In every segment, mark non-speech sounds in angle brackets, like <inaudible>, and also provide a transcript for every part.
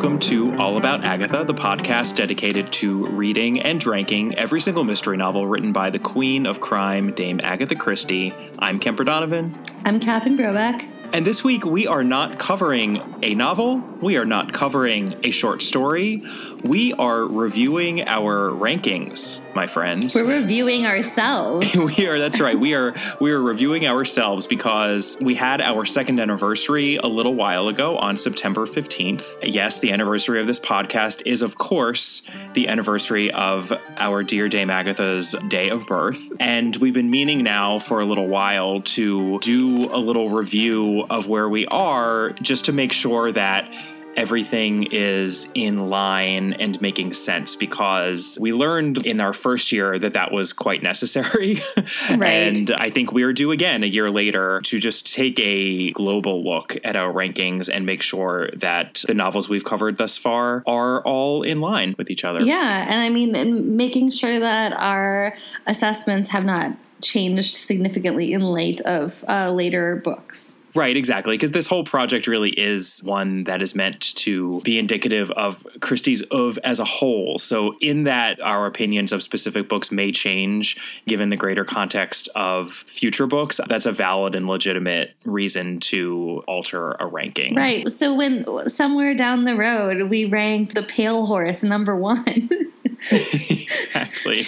Welcome to All About Agatha, the podcast dedicated to reading and ranking every single mystery novel written by the queen of crime, Dame Agatha Christie. I'm Kemper Donovan. I'm Catherine Brobeck. And this week, we are not covering a novel. We are not covering a short story. We are reviewing our rankings, my friends. We're reviewing ourselves. <laughs> we are. That's right. We are. We are reviewing ourselves because we had our second anniversary a little while ago on September fifteenth. Yes, the anniversary of this podcast is, of course, the anniversary of our dear Dame Agatha's day of birth, and we've been meaning now for a little while to do a little review of where we are just to make sure that everything is in line and making sense because we learned in our first year that that was quite necessary. <laughs> Right. and I think we are due again a year later to just take a global look at our rankings and make sure that the novels we've covered thus far are all in line with each other. Yeah, and I mean, and making sure that our assessments have not changed significantly in light of uh, later books. Right, exactly. Because this whole project really is one that is meant to be indicative of Christie's of as a whole. So, in that, our opinions of specific books may change given the greater context of future books. That's a valid and legitimate reason to alter a ranking. Right. So, when somewhere down the road we rank the Pale Horse number one. <laughs> exactly.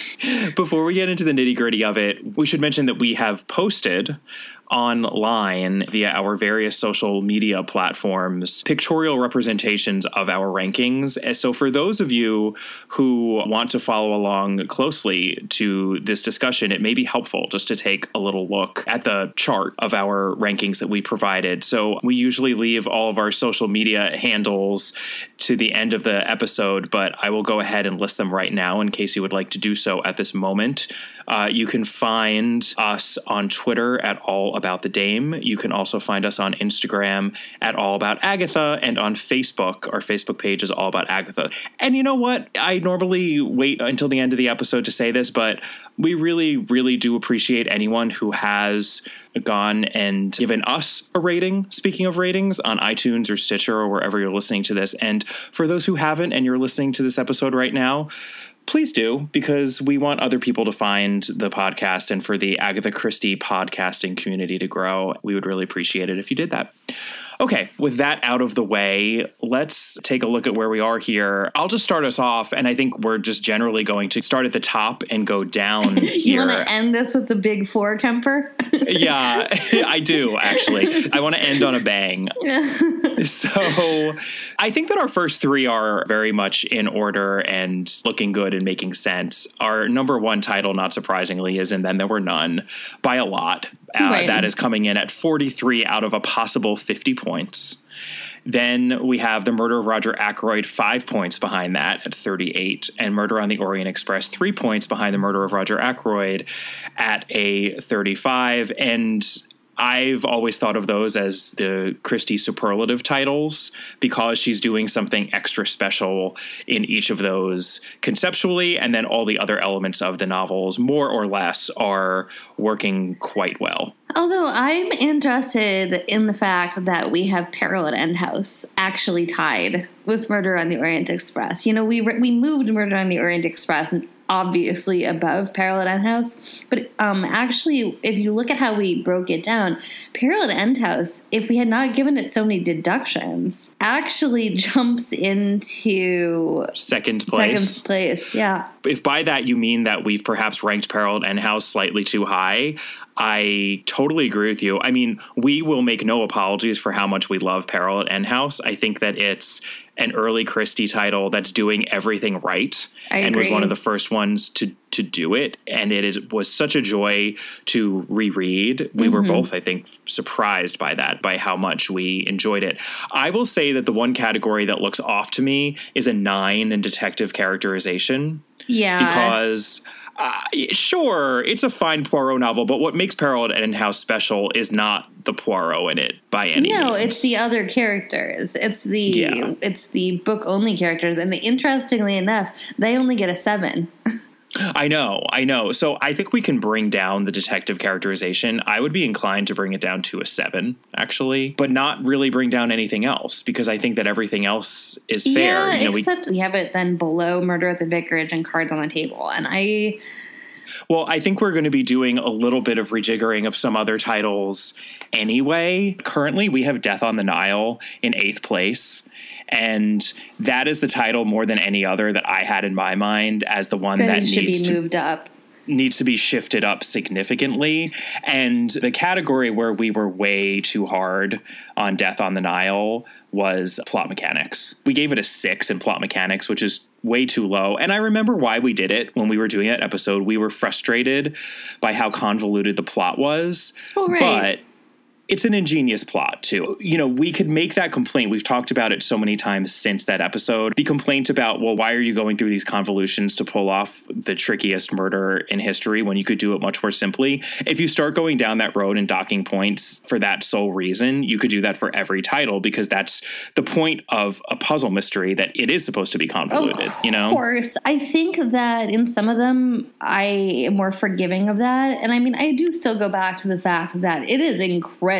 Before we get into the nitty gritty of it, we should mention that we have posted online via our various social media platforms pictorial representations of our rankings. So, for those of you who want to follow along closely to this discussion, it may be helpful just to take a little look at the chart of our rankings that we provided. So, we usually leave all of our social media handles to the end of the episode, but I will go ahead and list them right now in case you would like to do so at this moment. Uh, you can find us on Twitter at All About the Dame. You can also find us on Instagram at All About Agatha, and on Facebook, our Facebook page is All About Agatha. And you know what? I normally wait until the end of the episode to say this, but we really, really do appreciate anyone who has gone and given us a rating. Speaking of ratings, on iTunes or Stitcher or wherever you're listening to this. And for those who haven't and you're listening to this episode right now, please do because we want other people to find the podcast and for the Agatha Christie podcasting community to grow. We would really appreciate it if you did that. Okay, with that out of the way, let's take a look at where we are here. I'll just start us off, and I think we're just generally going to start at the top and go down <laughs> you want to end this with the big four, Kemper? yeah, <laughs> I do actually. I want to end on a bang. <laughs> so I think that our first three are very much in order and looking good and making sense. Our number one title, not surprisingly, is And Then There Were None by a lot. Uh, Right. That is coming in at 43 out of a possible 50 points. Then we have The Murder of Roger Ackroyd, five points behind that at 38, and Murder on the Orient Express, three points behind The Murder of Roger Ackroyd at a 35. And I've always thought of those as the Christie superlative titles because she's doing something extra special in each of those conceptually, and then all the other elements of the novels, more or less, are working quite well. Although I'm interested in the fact that we have Peril at End House actually tied with Murder on the Orient Express. You know, we we moved Murder on the Orient Express obviously above Peril at End House, but um, actually, if you look at how we broke it down, Peril at End House, if we had not given it so many deductions, actually <laughs> jumps into Second place. second place. Yeah. if by that you mean that we've perhaps ranked Peril and House slightly too high, I totally agree with you. I mean, we will make no apologies for how much we love Peril at End House. I think that it's an early Christie title that's doing everything right I and was one of the first ones to to do it and it is was such a joy to reread. We were mm-hmm. both I think surprised by that by how much we enjoyed it. I will say that the one category that looks off to me is a 9 in detective characterization Yeah. because uh, sure, it's a fine Poirot novel, but what makes Peril and House special is not the Poirot in it by any means. no, means. it's the other characters. It's the Yeah. it's the book only characters, and the, interestingly enough, they only get a seven. <laughs> I know, I know. So I think we can bring down the detective characterization. I would be inclined to bring it down to a seven, actually, but not really bring down anything else because I think that everything else is fair. Yeah, you know, we, except we have it then below Murder at the Vicarage and Cards on the Table, and I Well, I think we're going to be doing a little bit of rejiggering of some other titles anyway. Currently, we have Death on the Nile in eighth place. And that is the title more than any other that I had in my mind as the one that that it should needs be to moved up. needs to be shifted up significantly. And the category where we were way too hard on Death on the Nile was plot mechanics. We gave it a six in plot mechanics, which is way too low. And I remember why we did it when we were doing that episode. We were frustrated by how convoluted the plot was. Oh, right. But it's an ingenious plot too. You know, we could make that complaint. We've talked about it so many times since that episode. The complaint about, well, why are you going through these convolutions to pull off the trickiest murder in history when you could do it much more simply? If you start going down that road and docking points for that sole reason, you could do that for every title because that's the point of a puzzle mystery that it is supposed to be convoluted, you know? Of course. I think that in some of them, I am more forgiving of that. And I mean, I do still go back to the fact that it is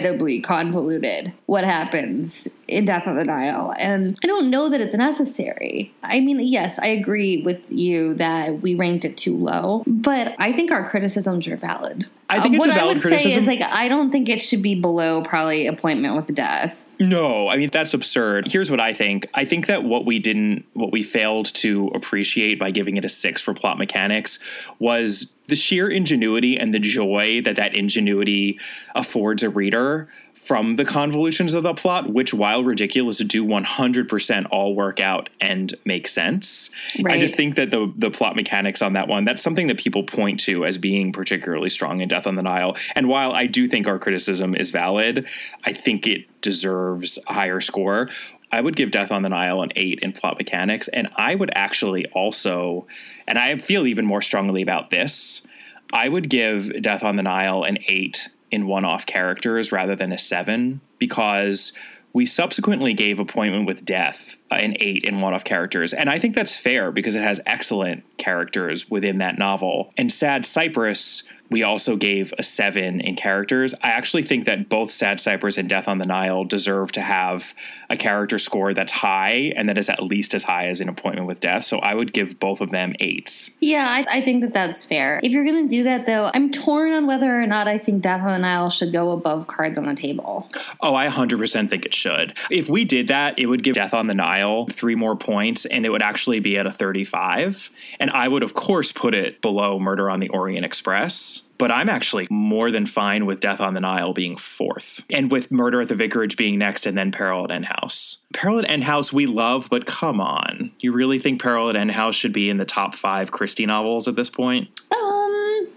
incredibly convoluted what happens in Death on the Nile. And I don't know that it's necessary. I mean, yes, I agree with you that we ranked it too low, but I think our criticisms are valid. I think Uh, it's what a valid I would criticism. say is like I don't think it should be below probably appointment with death. No, I mean that's absurd. Here's what I think. I think that what we didn't what we failed to appreciate by giving it a 6 for plot mechanics was the sheer ingenuity and the joy that that ingenuity affords a reader from the convolutions of the plot, which while ridiculous do 100% all work out and make sense. I just think that the the plot mechanics on that one, that's something that people point to as being particularly strong in Death on the Nile. And while I do think our criticism is valid, I think it deserves a higher score. I would give Death on the Nile an eight in plot mechanics, and I would actually also, and I feel even more strongly about this. I would give Death on the Nile an eight in one-off characters rather than a seven because we subsequently gave Appointment with Death uh, an eight in one-off characters, and I think that's fair because it has excellent characters within that novel. And Sad Cypress, we also gave a seven in characters. I actually think that both Sad Cypress and Death on the Nile deserve to have a character score that's high and that is at least as high as an Appointment with Death. So I would give both of them eights. Yeah, I, I think that that's fair. If you're going to do that, though, I'm torn on whether or not I think Death on the Nile should go above Cards on the Table. Oh, I 100% think it should. If we did that, it would give Death on the Nile three more points and it would actually be at a 35. And I would, of course, put it below Murder on the Orient Express. But I'm actually more than fine with Death on the Nile being fourth, and with Murder at the Vicarage being next, and then Peril at End House. Peril at End House we love, but come on. You really think Peril at End House should be in the top five Christie novels at this point? Um,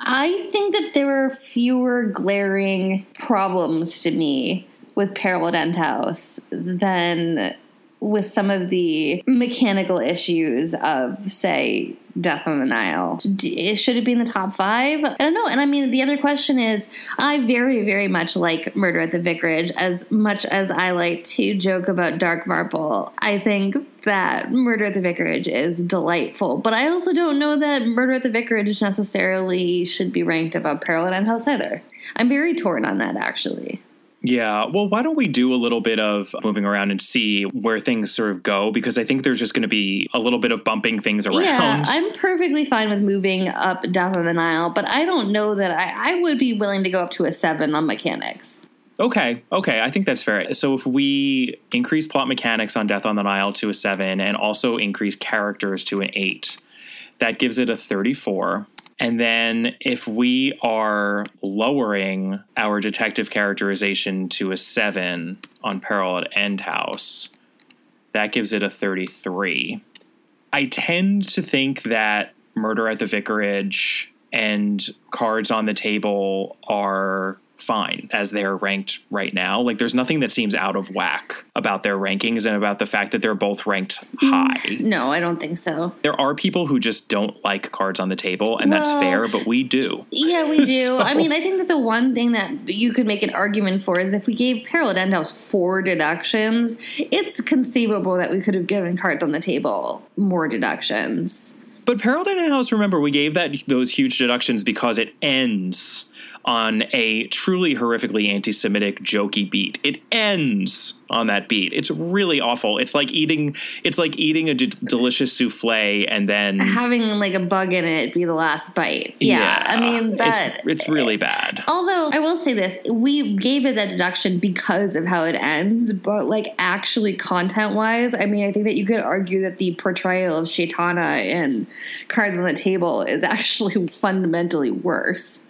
I think that there are fewer glaring problems to me with Peril at End House than with some of the mechanical issues of, say, Death on the Nile. Should it be in the top five? I don't know. And I mean, the other question is I very, very much like Murder at the Vicarage as much as I like to joke about Dark Marple. I think that Murder at the Vicarage is delightful, but I also don't know that Murder at the Vicarage necessarily should be ranked above End House either. I'm very torn on that, actually. Yeah, well, why don't we do a little bit of moving around and see where things sort of go? Because I think there's just going to be a little bit of bumping things around. Yeah, I'm perfectly fine with moving up Death on the Nile, but I don't know that I, I would be willing to go up to a seven on mechanics. Okay, okay, I think that's fair. So if we increase plot mechanics on Death on the Nile to a seven and also increase characters to an eight, that gives it a 34. And then if we are lowering our detective characterization to a seven on Peril at End House, that gives it a 33. I tend to think that Murder at the Vicarage and Cards on the Table are fine as they're ranked right now. Like there's nothing that seems out of whack about their rankings and about the fact that they're both ranked mm, high. No, I don't think so. There are people who just don't like cards on the table and that's fair, but we do. Yeah, we do. <laughs> So- I mean, I think that the one thing that you could make an argument for is if we gave at Endhouse four deductions, it's conceivable that we could have given cards on the table more deductions. But Paradise House, remember, we gave that those huge deductions because it ends on a truly horrifically anti-Semitic jokey beat. It ends on that beat. It's really awful. It's like eating. It's like eating a d- delicious souffle and then. Having like a bug in it be the last bite. Yeah, I mean that. It's, it's really bad. Although I will say this, we gave it that deduction because of how it ends, but like actually content wise, I mean, I think that you could argue that the portrayal of Shaitana in Cards on the Table is <laughs> actually fundamentally worse.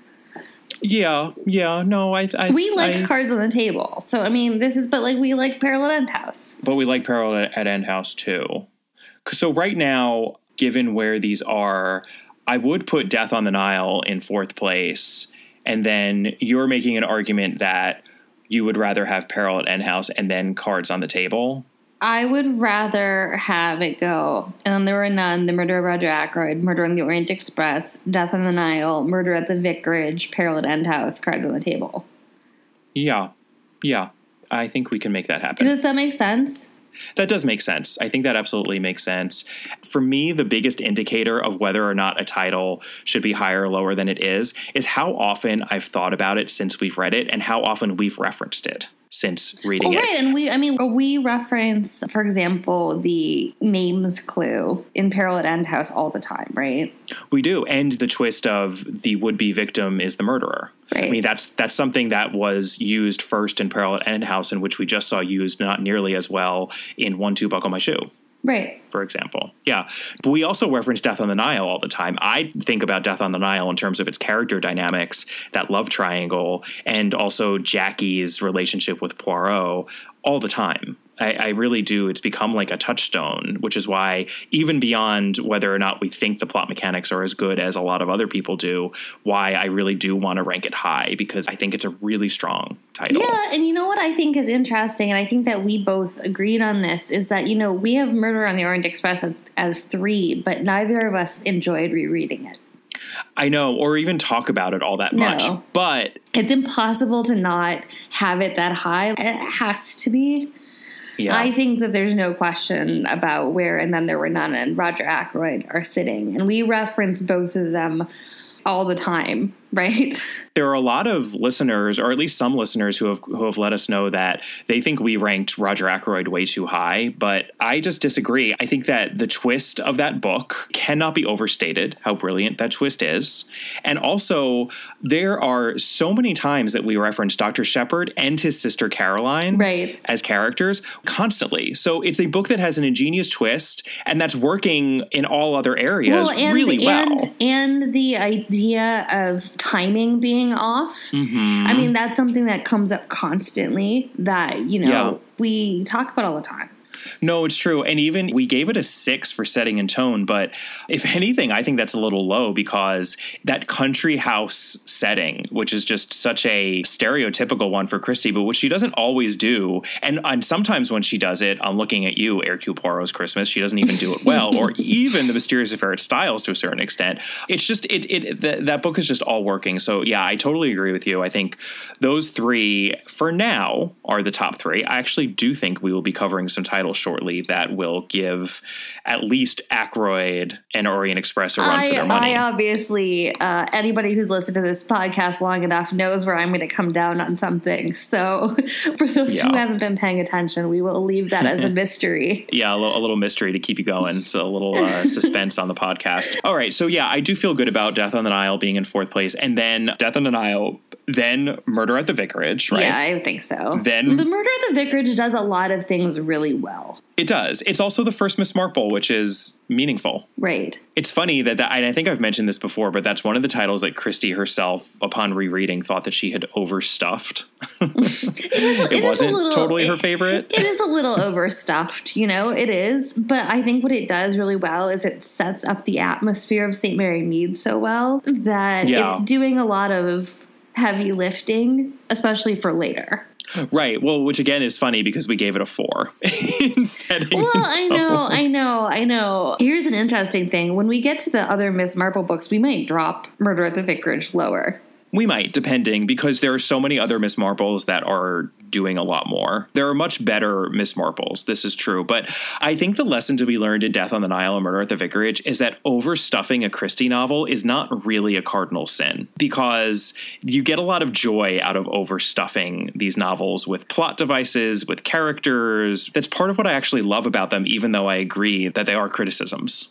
Yeah, yeah. No, I. I We like I- Cards on the Table, so I mean, this is, but like we like Peril at End House. but we like Peril at, at End House too. So right now, given where these are, I would put Death on the Nile in fourth place, and then you're making an argument that you would rather have Peril at End House and then Cards on the Table. I would rather have it go. And then there were none: The Murder of Roger Ackroyd, Murder on the Orient Express, Death on the Nile, Murder at the Vicarage, Peril at End House, Cards on the Table. Yeah, yeah. I think we can make that happen. Does that make sense? That does make sense. I think that absolutely makes sense. For me, the biggest indicator of whether or not a title should be higher or lower than it is is how often I've thought about it since we've read it and how often we've referenced it since reading Oh, it. right, and we, I mean, we reference, for example, the names clue in Peril at End House all the time, right? We do, and the twist of the would-be victim is the murderer. I mean, that's that's something that was used first in Peril at End House, and which we just saw used not nearly as well in One Two Buckle My Shoe. Right. for example. Yeah. But we also reference Death on the Nile all the time. I think about Death on the Nile in terms of its character dynamics, that love triangle, and also Jackie's relationship with Poirot all the time. I, I really do. It's become like a touchstone, which is why, even beyond whether or not we think the plot mechanics are as good as a lot of other people do, why I really do want to rank it high because I think it's a really strong title. Yeah, and you know what I think is interesting, and I think that we both agreed on this, is that, you know, we have Murder on the Orient Express as, as three, but neither of us enjoyed rereading it. I know, or even talk about it all that No. much. But It's impossible to not have it that high. It has to be. Yeah. I think that there's no question about where and then there were none and Roger Ackroyd are sitting. And we reference both of them all the time, right? there are a lot of listeners, or at least some listeners, who have who have let us know that they think we ranked Roger Ackroyd way too high. But I just disagree. I think that the twist of that book cannot be overstated. How brilliant that twist is, and also there are so many times that we reference Dr. Sheppard and his sister Caroline Right. as characters constantly. So it's a book that has an ingenious twist, and that's working in all other areas and, really well. and and the idea of timing being off. Mhm. I mean, that's something that comes up constantly that, you know, Yeah. we talk about all the time. No, it's true. And even we gave it a six for setting and tone. But if anything, I think that's a little low because that country house setting, which is just such a stereotypical one for Christie, but which she doesn't always do. And, and sometimes when she does it, I'm looking at you, Hercule Poirot's Christmas, she doesn't even do it well, or <laughs> even The Mysterious Affair at Styles to a certain extent. It's just, it, it th- that book is just all working. So yeah, I totally agree with you. I think those three, for now, are the top three. I actually do think we will be covering some titles shortly that will give at least Ackroyd and Orient Express a run I, for their money. I obviously, uh, anybody who's listened to this podcast long enough knows where I'm going to come down on something. So, <laughs> for those Yeah. who haven't been paying attention, we will leave that as a <laughs> mystery. yeah, a, li- a little mystery to keep you going. So a little uh, <laughs> suspense on the podcast. All right. So yeah, I do feel good about Death on the Nile being in fourth place, and then Death on the Nile, then Murder at the Vicarage, right? Yeah, I think so. Then- the Murder at the Vicarage does a lot of things really well. Well. It does. It's also the first Miss Marple, which is meaningful. Right. It's funny that, that and I think I've mentioned this before, but that's one of the titles that Christie herself, upon rereading, thought that she had overstuffed. <laughs> it, it wasn't little, totally her favorite. It is a little <laughs> overstuffed, you know, it is. But I think what it does really well is it sets up the atmosphere of St. Mary Mead so well that Yeah. it's doing a lot of heavy lifting, especially for later. right. Well, which again is funny because we gave it a four <laughs> in setting. Well, I know. I know, I know. Here's an interesting thing. When we get to the other Miss Marple books, we might drop Murder at the Vicarage lower. We might, depending, because there are so many other Miss Marples that are doing a lot more. There are much better Miss Marples. This is true. But I think the lesson to be learned in Death on the Nile and Murder at the Vicarage is that overstuffing a Christie novel is not really a cardinal sin because you get a lot of joy out of overstuffing these novels with plot devices, with characters. That's part of what I actually love about them, even though I agree that they are criticisms.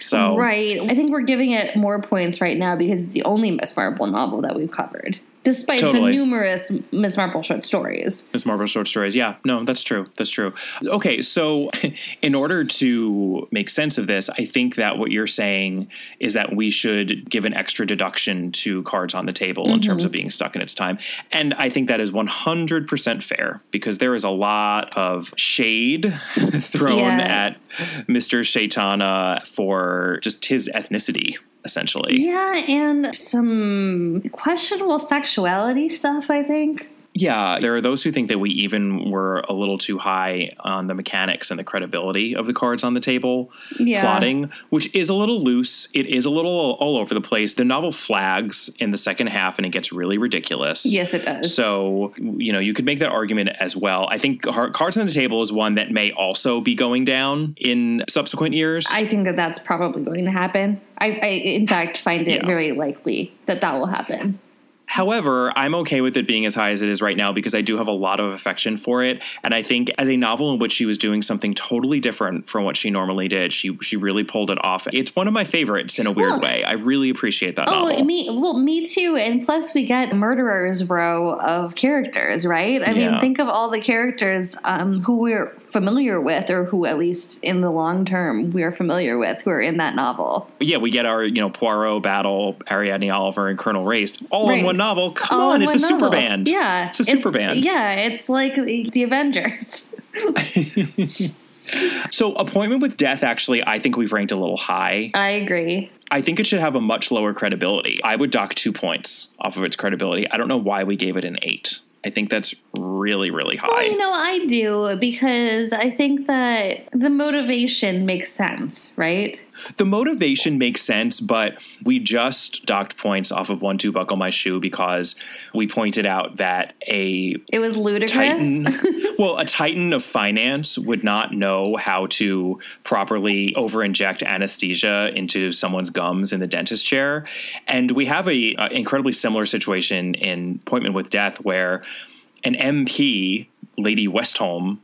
So, Right. I think we're giving it more points right now because it's the only Miss Marple novel that we've covered, despite Totally. the numerous Miss Marple short stories. Miss Marvel short stories. Yeah, no, that's true. That's true. Okay, so <laughs> in order to make sense of this, I think that what you're saying is that we should give an extra deduction to cards on the table in terms mm-hmm. of being stuck in its time. And I think that is 100% fair because there is a lot of shade <laughs> thrown Yeah. at Mr. Shaitana for just his ethnicity, essentially. Yeah, and some questionable sexuality stuff, I think. Yeah, there are those who think that we even were a little too high on the mechanics and the credibility of the cards on the table Yeah. plotting, which is a little loose. It is a little all over the place. The novel flags in the second half and it gets really ridiculous. Yes, it does. So, you know, you could make that argument as well. I think Cards on the Table is one that may also be going down in subsequent years. I think that that's probably going to happen. I, I in fact, find it Yeah. very likely that that will happen. However, I'm okay with it being as high as it is right now because I do have a lot of affection for it, and I think as a novel in which she was doing something totally different from what she normally did, she she really pulled it off. It's one of my favorites in a weird Well- way. I really appreciate that Oh, novel. me well, me too. And plus, we get murderers row of characters, right? I Yeah. mean, think of all the characters um, who we're familiar with, or who at least in the long term we are familiar with, who are in that novel. yeah, we get our you know Poirot Battle, Ariadne Oliver, and Colonel Race all in one novel. Come All on, it's a one super band. Yeah, it's a super band. Yeah, it's like the, the Avengers. <laughs> <laughs> So, Appointment with Death, actually, I think we've ranked a little high. I agree. I think it should have a much lower credibility. I would dock two points off of its credibility. I don't know why we gave it an eight. I think that's really, really high. Well, you know, I do because I think that the motivation makes sense, right? The motivation makes sense, but we just docked points off of one two buckle my shoe because we pointed out that a It was ludicrous. titan, <laughs> well, a titan of finance would not know how to properly over-inject anesthesia into someone's gums in the dentist chair, and we have a, a incredibly similar situation in Appointment with Death where an MP, Lady Westholme,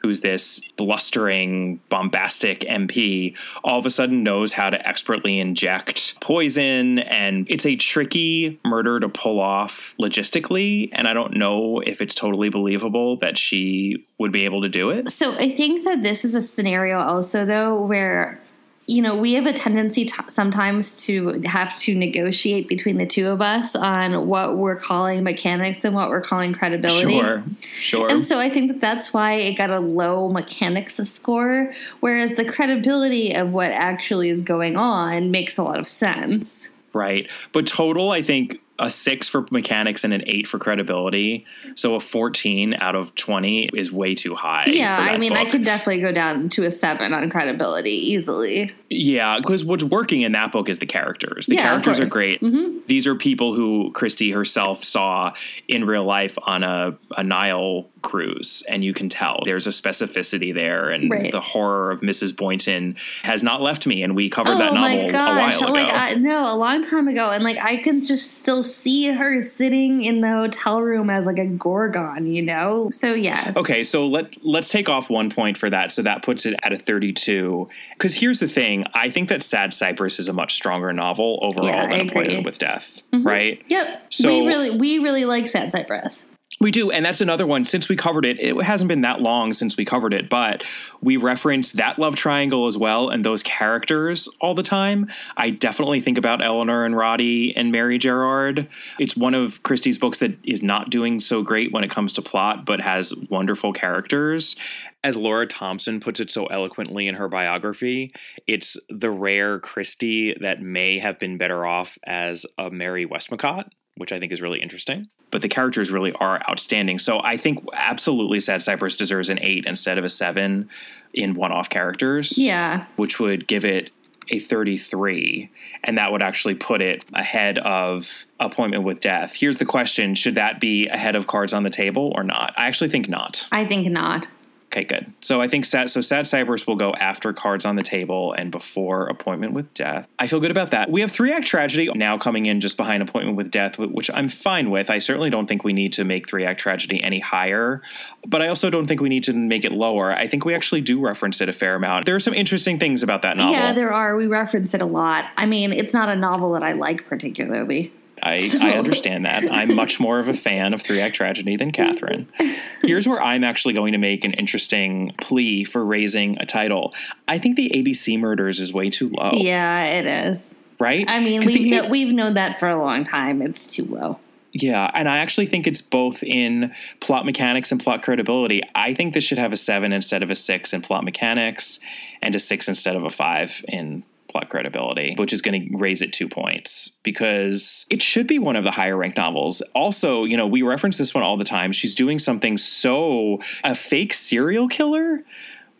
who's this blustering, bombastic MP, all of a sudden knows how to expertly inject poison. And it's a tricky murder to pull off logistically. And I don't know if it's totally believable that she would be able to do it. So I think that this is a scenario also though where you know we have a tendency to sometimes to have to negotiate between the two of us on what we're calling mechanics and what we're calling credibility. Sure, sure. And so I think that that's why it got a low mechanics score, whereas the credibility of what actually is going on makes a lot of sense. Right. But total, I think a six for mechanics and an eight for credibility. So a 14 out of 20 is way too high. Yeah, I mean, I could definitely go down to a seven on credibility easily. Yeah, because what's working in that book is the characters. The Yeah, characters are course. Mm-hmm. great. These are people who Christie herself saw in real life on a, a Nile cruise, and you can tell there's a specificity there, and Right. the horror of Mrs. Boynton has not left me. And we covered that oh novel my gosh! a while ago. Like I, no, a long time ago, and like I can just still see her sitting in the hotel room as like a gorgon, you know. So yeah, Okay, so let let's take off one point for that. So that puts it at a 32. Because here's the thing: I think that Sad Cypress is a much stronger novel overall Yeah, than. Appointment with Death, mm-hmm. right? yep. So- we really, we really like Sad Cypress. We do, and that's another one. Since we covered it, it hasn't been that long since we covered it, but we reference that love triangle as well and those characters all the time. I definitely think about Eleanor and Roddy and Mary Gerard. It's one of Christie's books that is not doing so great when it comes to plot, but has wonderful characters. As Laura Thompson puts it so eloquently in her biography, it's the rare Christie that may have been better off as a Mary Westmacott which I think is really interesting. But the characters really are outstanding. So I think absolutely Sad Cypress deserves an eight instead of a seven in one off characters. Yeah. Which would give it a 33 and that would actually put it ahead of appointment with death here's the question should that be ahead of cards on the table or not i actually think not i think not Okay, good. So I think sad, so Sad Cypress will go after Cards on the Table and before Appointment with Death. I feel good about that. We have Three Act Tragedy now coming in just behind Appointment with Death, which I'm fine with. I certainly don't think we need to make Three Act Tragedy any higher, but I also don't think we need to make it lower. I think we actually do reference it a fair amount. There are some interesting things about that novel. Yeah, there are. We reference it a lot. I mean, it's not a novel that I like particularly. I, I understand that. I'm much more of a fan of Three Act Tragedy than Catherine. <laughs> Here's where I'm actually going to make an interesting plea for raising a title. I think the ABC Murders is way too low. Yeah, it is. Right? I mean, we've, the, we've known that for a long time. It's too low. Yeah, and I actually think it's both in plot mechanics and plot credibility. I think this should have a seven instead of a six in plot mechanics, and a six instead of a five in plot credibility, which is going to raise it two points because it should be one of the higher ranked novels. Also, you know, we reference this one all the time. She's doing something so a fake serial killer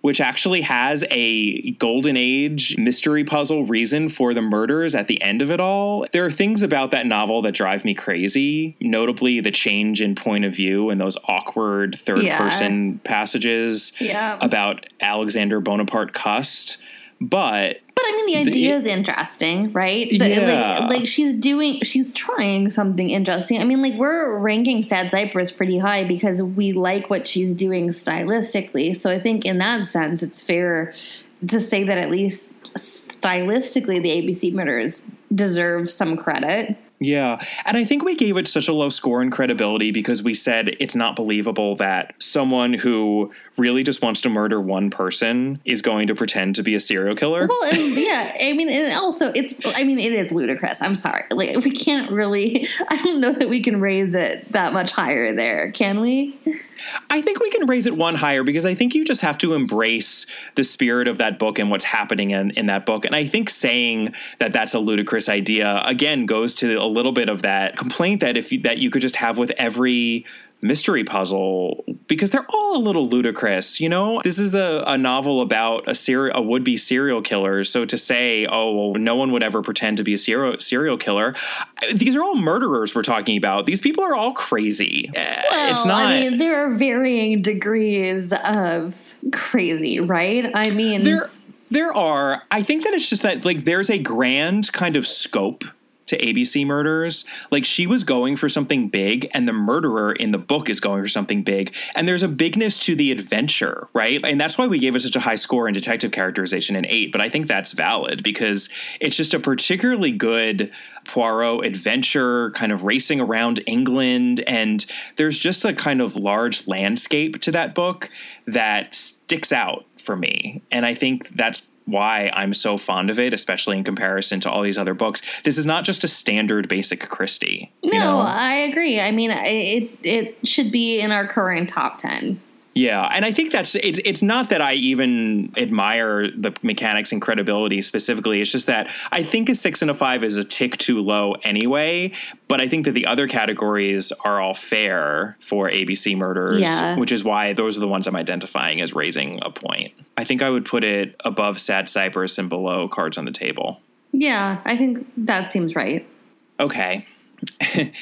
which actually has a golden age mystery puzzle reason for the murders at the end of it all. There are things about that novel that drive me crazy, notably the change in point of view and those awkward third yeah. person passages yeah. about Alexander Bonaparte Cust. But but I mean, the idea is interesting, right? The, yeah. Like, like she's doing, she's trying something interesting. I mean, like we're ranking Sad Cypress pretty high because we like what she's doing stylistically. So I think in that sense, it's fair to say that at least stylistically, the ABC Murders deserve some credit. Yeah. And I think we gave it such a low score in credibility because we said it's not believable that someone who really just wants to murder one person is going to pretend to be a serial killer. Well, and, <laughs> yeah. I mean, and also it's, I mean, it is ludicrous. I'm sorry. Like, we can't really, <laughs> I don't know that we can raise it that much higher there, can we? I think we can raise it one higher because I think you just have to embrace the spirit of that book and what's happening in, in that book. And I think saying that that's a ludicrous idea again goes to little bit of that complaint that if you, that you could just have with every mystery puzzle because they're all a little ludicrous, you know? This is a, a novel about a ser- a would-be serial killer. So to say, oh, well, no one would ever pretend to be a serial serial killer, these are all murderers we're talking about. These people are all crazy. Eh, well, it's not I mean, there are varying degrees of crazy, right? I mean, there there are. I think that it's just that like there's a grand kind of scope to ABC murders. Like she was going for something big, and the murderer in the book is going for something big. And there's a bigness to the adventure, right? And that's why we gave it such a high score in detective characterization in eight. But I think that's valid because it's just a particularly good Poirot adventure, kind of racing around England. And there's just a kind of large landscape to that book that sticks out for me. And I think that's why I'm so fond of it, especially in comparison to all these other books. This is not just a standard basic Christie. No, know? I agree. I mean, it it should be in our current top ten. Yeah, and I think that's it's it's not that I even admire the mechanics and credibility specifically. It's just that I think a 6 and a 5 is a tick too low anyway, but I think that the other categories are all fair for ABC murders, yeah. which is why those are the ones I'm identifying as raising a point. I think I would put it above Sad Cypress and below Cards on the Table. Yeah, I think that seems right. Okay. <laughs>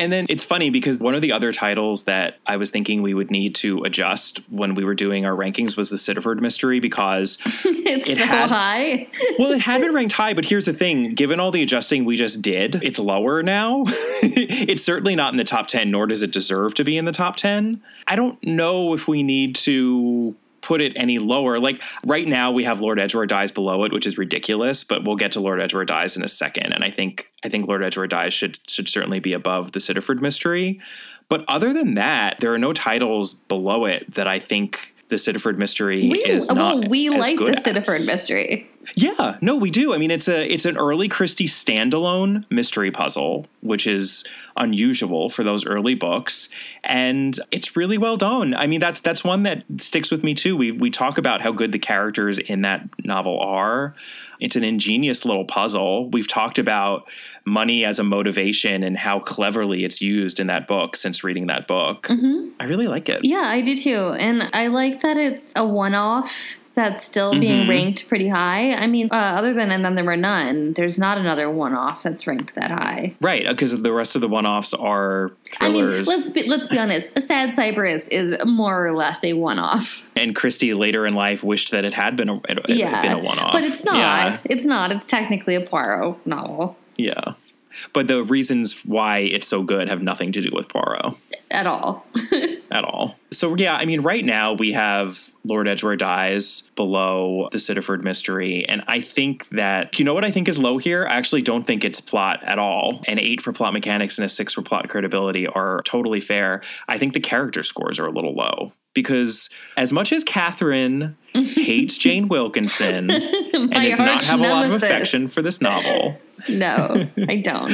And then it's funny because one of the other titles that I was thinking we would need to adjust when we were doing our rankings was the Sittaford mystery because <laughs> it's it so had, high. well, it had been ranked high, but here's the thing: given all the adjusting we just did, it's lower now. <laughs> it's certainly not in the top ten, nor does it deserve to be in the top ten. I don't know if we need to put it any lower. Like right now we have Lord Edgware dies below it, which is ridiculous, but we'll get to Lord Edgware dies in a second. And I think I think Lord Edgware dies should should certainly be above the Sittaford mystery. But other than that, there are no titles below it that I think the Sittaford mystery We, is not. we as like the. Sittaford mystery. Yeah, no, we do. I mean, it's a it's an early Christie standalone mystery puzzle, which is unusual for those early books, and it's really well done. I mean, that's that's one that sticks with me too. We we talk about how good the characters in that novel are. It's an ingenious little puzzle. We've talked about money as a motivation and how cleverly it's used in that book since reading that book. Mm-hmm. I really like it. Yeah, I do too. And I like that it's a one off that's still being Mm-hmm. ranked pretty high. I mean, uh, other than And Then There Were None, there's not another one off that's ranked that high. Right, because the rest of the one-offs are I mean, let's be, let's be honest. A Sad Cypress is more or less a one off. and Christie later in life wished that it had been a, it, Yeah, been a one-off. but it's not. Yeah, It's not. It's technically a Poirot novel yeah. But the reasons why it's so good have nothing to do with Poirot at all. <laughs> at all. So yeah, I mean, right now we have Lord Edgware dies below the Sittaford mystery, and I think that you know what I think is low here. I actually don't think it's plot at all. An eight for plot mechanics and a six for plot credibility are totally fair. I think the character scores are a little low because as much as Catherine <laughs> hates Jane Wilkinson <laughs> and does not have a lot of affection for this novel. No, I <laughs> don't.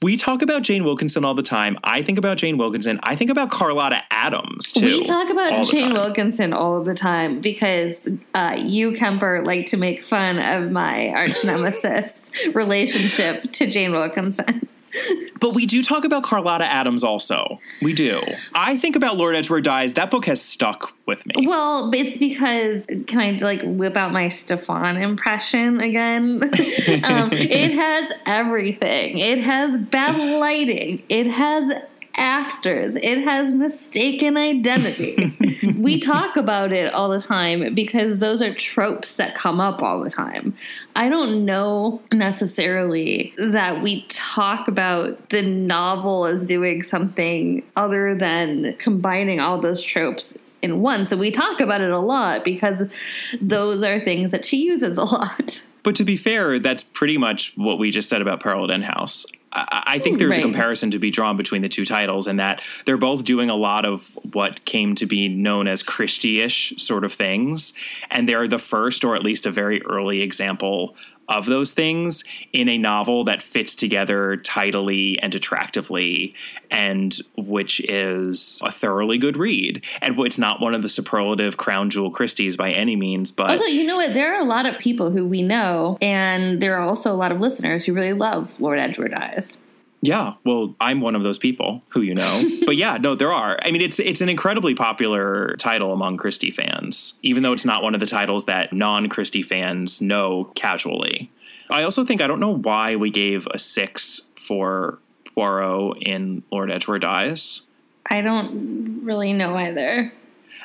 We talk about Jane Wilkinson all the time. I think about Jane Wilkinson. I think about Carlotta Adams too. We talk about Jane. Wilkinson all the time because uh, you, Kemper, like to make fun of my <laughs> arch nemesis relationship to Jane Wilkinson. But we do talk about Carlotta Adams also. We do. I think about Lord Edgware Dies. That book has stuck with me. Well, it's because can I like whip out my Stefan impression again? <laughs> um, it has everything. It has bad lighting. It has actors. It has mistaken identity. <laughs> we talk about it all the time because those are tropes that come up all the time. I don't know necessarily that we talk about the novel as doing something other than combining all those tropes in one. So we talk about it a lot because those are things that she uses a lot. But to be fair, that's pretty much what we just said about Peril at End House. I, I think there's a comparison to be drawn between the two titles, and that they're both doing a lot of what came to be known as Christie-ish sort of things, and they're the first, or at least a very early example of those things in a novel that fits together tidily and attractively, and which is a thoroughly good read. And it's not one of the superlative crown jewel Christies by any means, but Although, you know what? There are a lot of people who we know, and there are also a lot of listeners who really love Lord Edgware Dies. Yeah, well, I'm one of those people who you know. <laughs> but yeah, no, there are. I mean, it's it's an incredibly popular title among Christie fans, even though it's not one of the titles that non-Christie fans know casually. I also think I don't know why we gave a 6 for Poirot in Lord Edgware Dies. I don't really know either.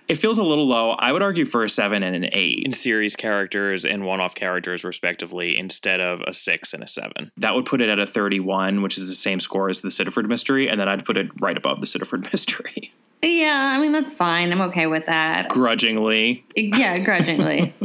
It feels a little low. I would argue for a 7 and an 8 in series characters and one-off characters respectively instead of a 6 and a 7. That would put it at a 31, which is the same score as the Sittaford mystery, and then I'd put it right above the Sittaford <laughs> mystery. Yeah, I mean, that's fine. I'm okay with that. grudgingly. Yeah, grudgingly. <laughs>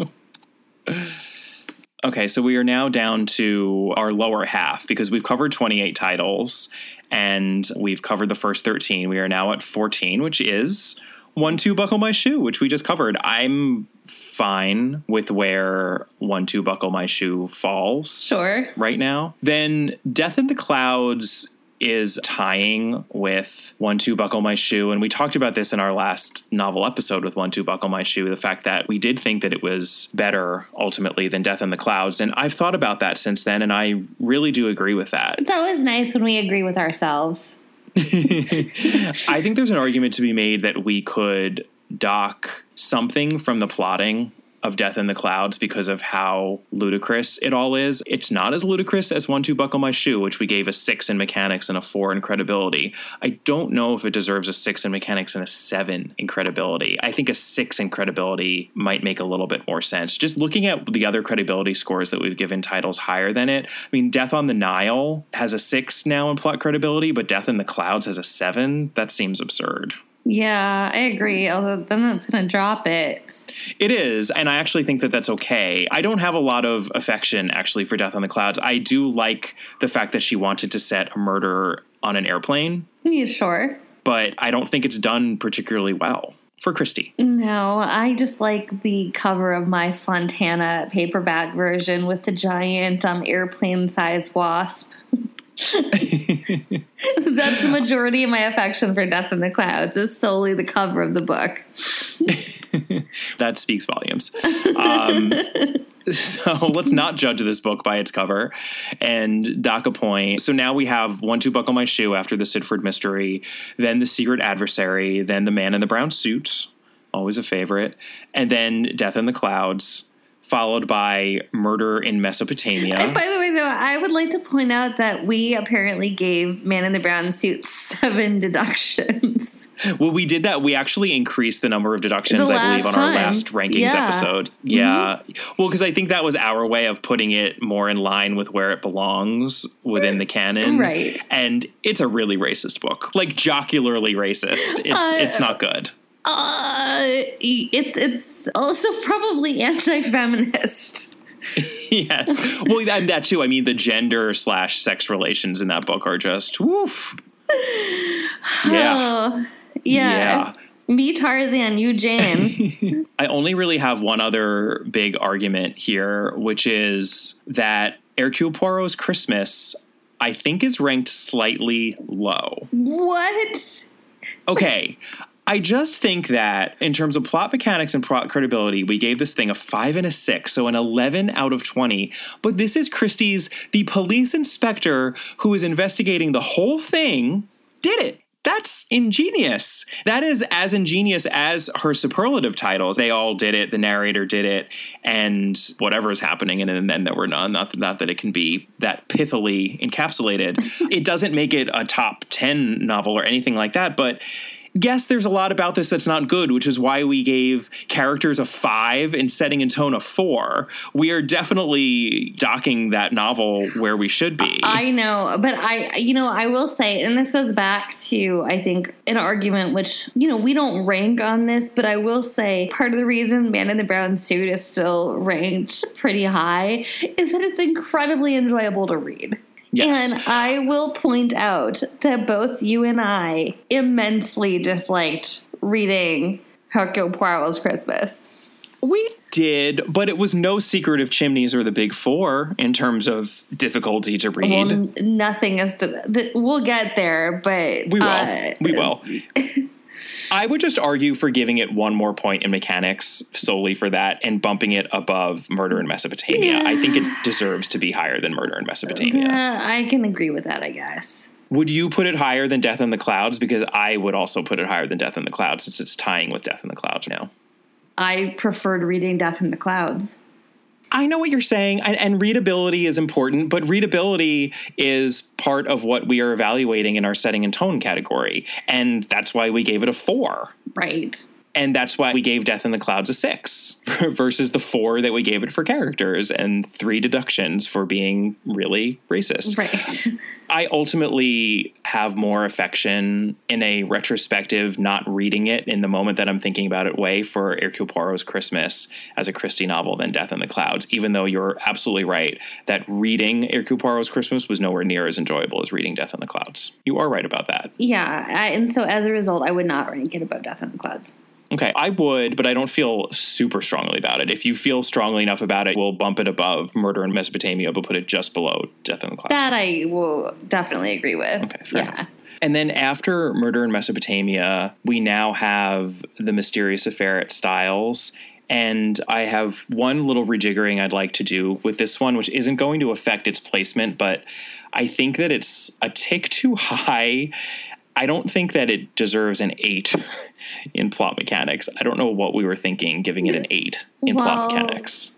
Okay, so we are now down to our lower half because we've covered 28 titles and we've covered the first 13. We are now at 14, which is One Two Buckle My Shoe, which we just covered. I'm fine with where One Two Buckle My Shoe falls sure. right now. Then Death in the Clouds is tying with One Two Buckle My Shoe. And we talked about this in our last novel episode with One Two Buckle My Shoe the fact that we did think that it was better ultimately than Death in the Clouds. And I've thought about that since then, and I really do agree with that. It's always nice when we agree with ourselves. <laughs> I think there's an argument to be made that we could dock something from the plotting of Death in the Clouds because of how ludicrous it all is. It's not as ludicrous as One Two Buckle My Shoe, which we gave a six in mechanics and a four in credibility. I don't know if it deserves a six in mechanics and a seven in credibility. I think a six in credibility might make a little bit more sense. Just looking at the other credibility scores that we've given titles higher than it. I mean, Death on the Nile has a six now in plot credibility, but Death in the Clouds has a seven. That seems absurd. Yeah, I agree. Although then that's going to drop it. It is, and I actually think that that's okay. I don't have a lot of affection actually for Death on the Clouds. I do like the fact that she wanted to set a murder on an airplane, Yeah, sure. but I don't think it's done particularly well for Christie. No, I just like the cover of my Fontana paperback version with the giant um, airplane sized wasp. <laughs> <laughs> That's the majority of my affection for Death in the Clouds is solely the cover of the book. <laughs> that speaks volumes. Um, <laughs> so let's not judge this book by its cover and dock a point. So now we have One Two Buckle My Shoe after the Sittaford mystery, then The Secret Adversary, then The Man in the Brown Suit, always a favorite, and then Death in the Clouds followed by Murder in Mesopotamia. And by the way, though, I would like to point out that we apparently gave Man in the Brown Suit seven deductions. Well, we did that. We actually increased the number of deductions, I believe, on last our time. last rankings Yeah. episode. Yeah. Well, because I think that was our way of putting it more in line with where it belongs within the canon. Right. And it's a really racist book, like jocularly racist. It's Uh, it's not good. Uh, it's it's also <laughs> probably anti-feminist. <laughs> yes. Well, that, that too. I mean, the gender slash sex relations in that book are just woof. <sighs> Yeah. <sighs> Oh, yeah. Me Tarzan, you Jane. <laughs> I only really have one other big argument here, which is that Hercule Poirot's Christmas, I think, is ranked slightly low. what? Okay. I just think that in terms of plot mechanics and plot credibility, we gave this thing a five and a six, so an 11 out of 20. But this is Christie's, the police inspector who is investigating the whole thing, did it. That's ingenious. That is as ingenious as her superlative titles. They all did it. The narrator did it, and whatever is happening, and then there were none. Not, not that it can be that pithily encapsulated. <laughs> it doesn't make it a top 10 novel or anything like that, but yes, there's a lot about this that's not good, which is why we gave characters a five and setting and tone a four. We are definitely docking that novel where we should be. I know, but I, you know, I will say, and this goes back to, I think, an argument which, you know, we don't rank on this, but I will say part of the reason Man in the Brown Suit is still ranked pretty high is that it's incredibly enjoyable to read. Yes. And I will point out that both you and I immensely disliked reading Hercule Poirot's Christmas. we did, but it was no secret of chimneys or the big four in terms of difficulty to read. Well, nothing is the, the. We'll get there, but We will. uh, we will. <laughs> I would just argue for giving it one more point in mechanics solely for that and bumping it above Murder in Mesopotamia. Yeah. I think it deserves to be higher than Murder in Mesopotamia. Uh, I can agree with that, I guess. Would you put it higher than Death in the Clouds? Because I would also put it higher than Death in the Clouds since it's tying with Death in the Clouds now. I preferred reading Death in the Clouds. I know what you're saying, and, and readability is important, but readability is part of what we are evaluating in our setting and tone category. And that's why we gave it a four. Right. And that's why we gave Death in the Clouds a six <laughs> versus the four that we gave it for characters and three deductions for being really racist. Right. <laughs> I ultimately have more affection in a retrospective, not reading it in the moment that I'm thinking about it way for Hercule Poirot's Christmas as a Christie novel than Death in the Clouds, even though you're absolutely right that reading Hercule Poirot's Christmas was nowhere near as enjoyable as reading Death in the Clouds. You are right about that. yeah. I, and so as a result, I would not rank it above Death in the Clouds. Okay, I would, but I don't feel super strongly about it. If you feel strongly enough about it, we'll bump it above Murder in Mesopotamia, but put it just below Death in the Clouds. That I will definitely agree with. Okay, fair yeah. enough. And then after Murder in Mesopotamia, we now have The Mysterious Affair at Styles. And I have one little rejiggering I'd like to do with this one, which isn't going to affect its placement, but I think that it's a tick too <laughs> high. I don't think that it deserves an eight in plot mechanics. I don't know what we were thinking giving it an eight in plot mechanics.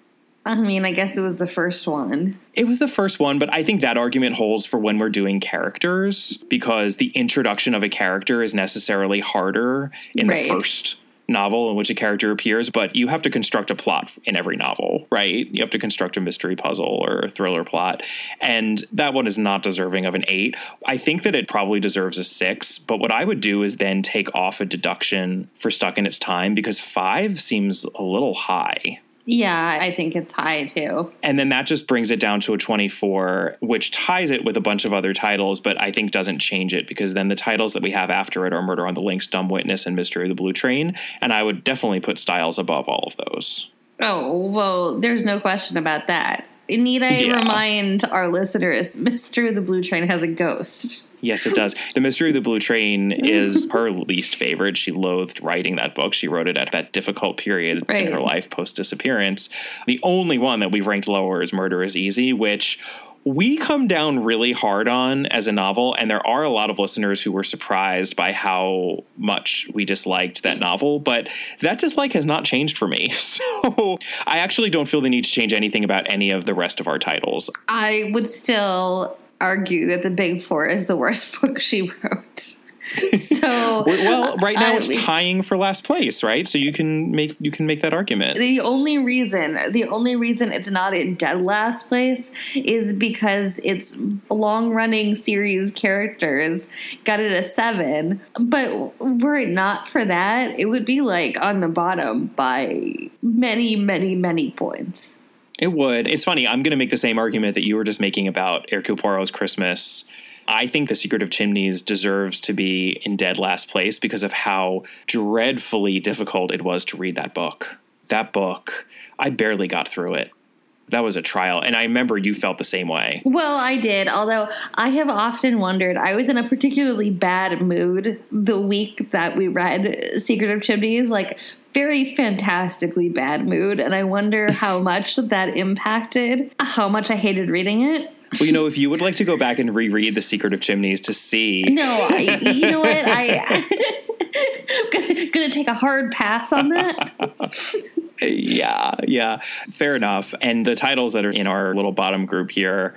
I mean, I guess it was the first one. It was the first one, but I think that argument holds for when we're doing characters because the introduction of a character is necessarily harder in Right. the first novel in which a character appears, but you have to construct a plot in every novel, right? You have to construct a mystery puzzle or a thriller plot. And that one is not deserving of an eight. I think that it probably deserves a six, but what I would do is then take off a deduction for stuck in its time because five seems a little high. Yeah, I think it's high too. And then that just brings it down to a 24, which ties it with a bunch of other titles, but I think doesn't change it because then the titles that we have after it are Murder on the Links, Dumb Witness, and Mystery of the Blue Train. And I would definitely put Styles above all of those. Oh, well, there's no question about that. Need I Yeah. remind our listeners, Mystery of the Blue Train has a ghost. Yes, it does. The Mystery of the Blue Train is <laughs> her least favorite. She loathed writing that book. She wrote it at that difficult period Right. in her life post disappearance. The only one that we've ranked lower is Murder is Easy, which we come down really hard on as a novel. And there are a lot of listeners who were surprised by how much we disliked that novel. But that dislike has not changed for me. <laughs> So I actually don't feel the need to change anything about any of the rest of our titles. I would still argue that The Big Four is the worst <laughs> book she wrote. So, <laughs> Well, right now I- it's tying for last place, right? So you can make you can make that argument. the only reason the only reason it's not in dead last place is because its long running series characters got it a seven but were it not for that it would be like on the bottom by many many many points It would. It's funny. I'm going to make the same argument that you were just making about Hercule Poirot's Christmas. I think The Secret of Chimneys deserves to be in dead last place because of how dreadfully difficult it was to read that book. That book, I barely got through it. That was a trial. And I remember you felt the same way. well i did although i have often wondered i was in a particularly bad mood the week that we read secret of chimneys like very fantastically bad mood and i wonder <laughs> how much that impacted how much i hated reading it Well, you know, if you would like to go back and reread The Secret of Chimneys to see <laughs> No, I, you know what? I <laughs> gonna, gonna take a hard pass on that. yeah, yeah, fair enough. And the titles that are in our little bottom group here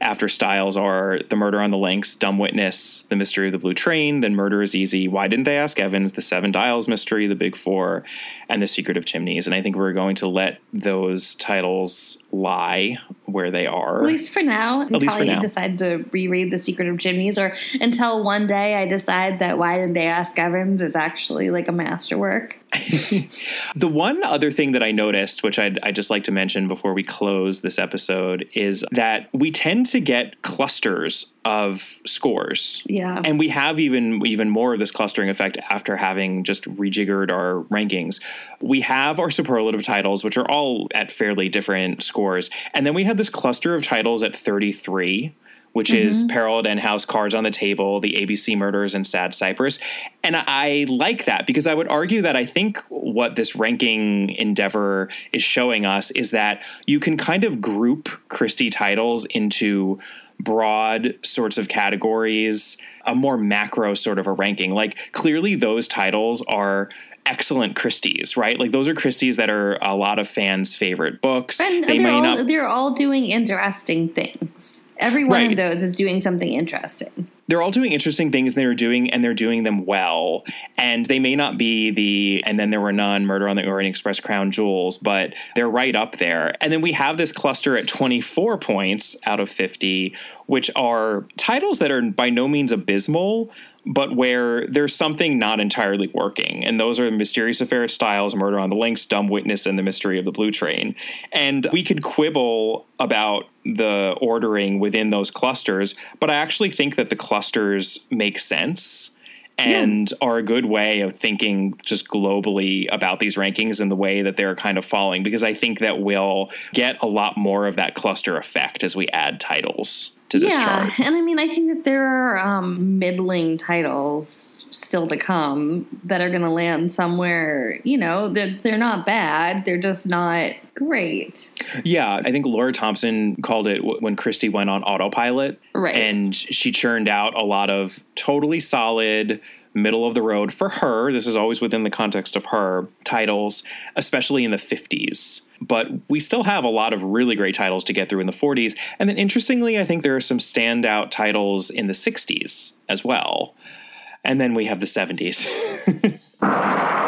after Styles are The Murder on the Links, Dumb Witness, The Mystery of the Blue Train, then Murder is Easy, Why Didn't They Ask Evans, The Seven Dials Mystery, The Big Four, and The Secret of Chimneys. And I think we're going to let those titles lie where they are. At least for now, until least for I now. decide decide to reread The Secret of Chimneys, or until one day I decide that Why Didn't They Ask Evans is actually like a masterwork. <laughs> <laughs> The one other thing that I noticed, which I'd, I'd just like to mention before we close this episode, is that we tend to get clusters of scores. Yeah. And we have even even more of this clustering effect after having just rejiggered our rankings. We have our superlative titles, which are all at fairly different scores. And then we have this cluster of titles at 33 which is mm-hmm. Peril at End House, Cards on the Table, The ABC Murders, and Sad Cypress. And I like that because I would argue that I think what this ranking endeavor is showing us is that you can kind of group Christie titles into broad sorts of categories, a more macro sort of a ranking. Like clearly those titles are excellent Christies, right? Like those are Christies that are a lot of fans' favorite books. and they they're may all not they're all doing interesting things. Every one Right. of those is doing something interesting. they're all doing interesting things they're doing and they're doing them well and they may not be the and then there were none murder on the orient express crown jewels but they're right up there and then we have this cluster at 24 points out of 50 which are titles that are by no means abysmal but where there's something not entirely working. And those are mysterious affair styles murder on the links dumb witness and the mystery of the blue train. And we could quibble about the ordering within those clusters but i actually think that the clusters make sense and are a good way of thinking just globally about these rankings and the way that they're kind of falling because I think that we'll get a lot more of that cluster effect as we add titles to this yeah, and I mean, I think that there are um, middling titles still to come that are going to land somewhere. You know, they're, they're not bad. They're just not great. Yeah, I think Laura Thompson called it w- when Christie went on autopilot. Right. And she churned out a lot of totally solid, middle of the road for her. This is always within the context of her titles, especially in the 50s. But we still have a lot of really great titles to get through in the 40s. And then interestingly, I think there are some standout titles in the 60s as well. And then we have the 70s. <laughs>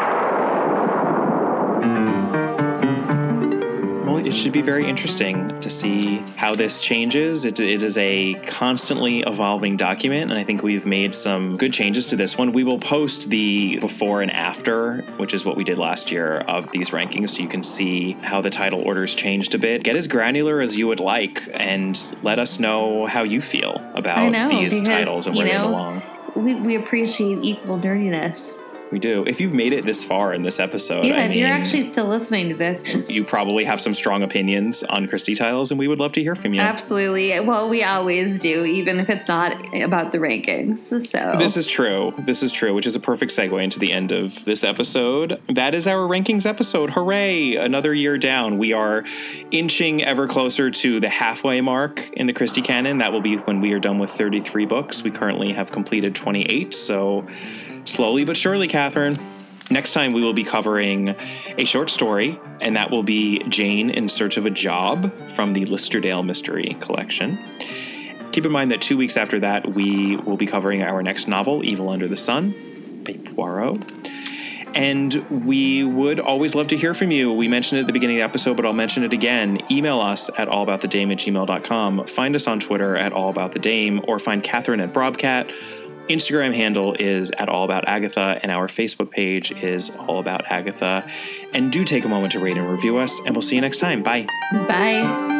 it should be very interesting to see how this changes. It, it is a constantly evolving document, and I think we've made some good changes to this one. We will post the before and after, which is what we did last year, of these rankings so you can see how the title orders changed a bit. Get as granular as you would like, and let us know how you feel about know, these because, titles and where they belong. We, we appreciate equal nerdiness. We do. If you've made it this far in this episode, Yeah, I if you're actually still listening to this, you probably have some strong opinions on Christie titles, and we would love to hear from you. absolutely. Well, we always do, even if it's not about the rankings. So This is true. This is true, which is a perfect segue into the end of this episode. That is our rankings episode. Hooray! Another year down. We are inching ever closer to the halfway mark in the Christie canon. That will be when we are done with 33 books. We currently have completed 28, so slowly but surely, Catherine. Next time, we will be covering a short story, and that will be Jane in Search of a Job from the Listerdale Mystery Collection. Keep in mind that two weeks after that, we will be covering our next novel, Evil Under the Sun, by Poirot. And we would always love to hear from you. We mentioned it at the beginning of the episode, but I'll mention it again. Email us at allaboutthedame at gmail.com. Find us on Twitter at allaboutthedame, or find Catherine at Brobcat. Instagram handle is at All About Agatha, and our Facebook page is All About Agatha. And do take a moment to rate and review us, and we'll see you next time. Bye. bye.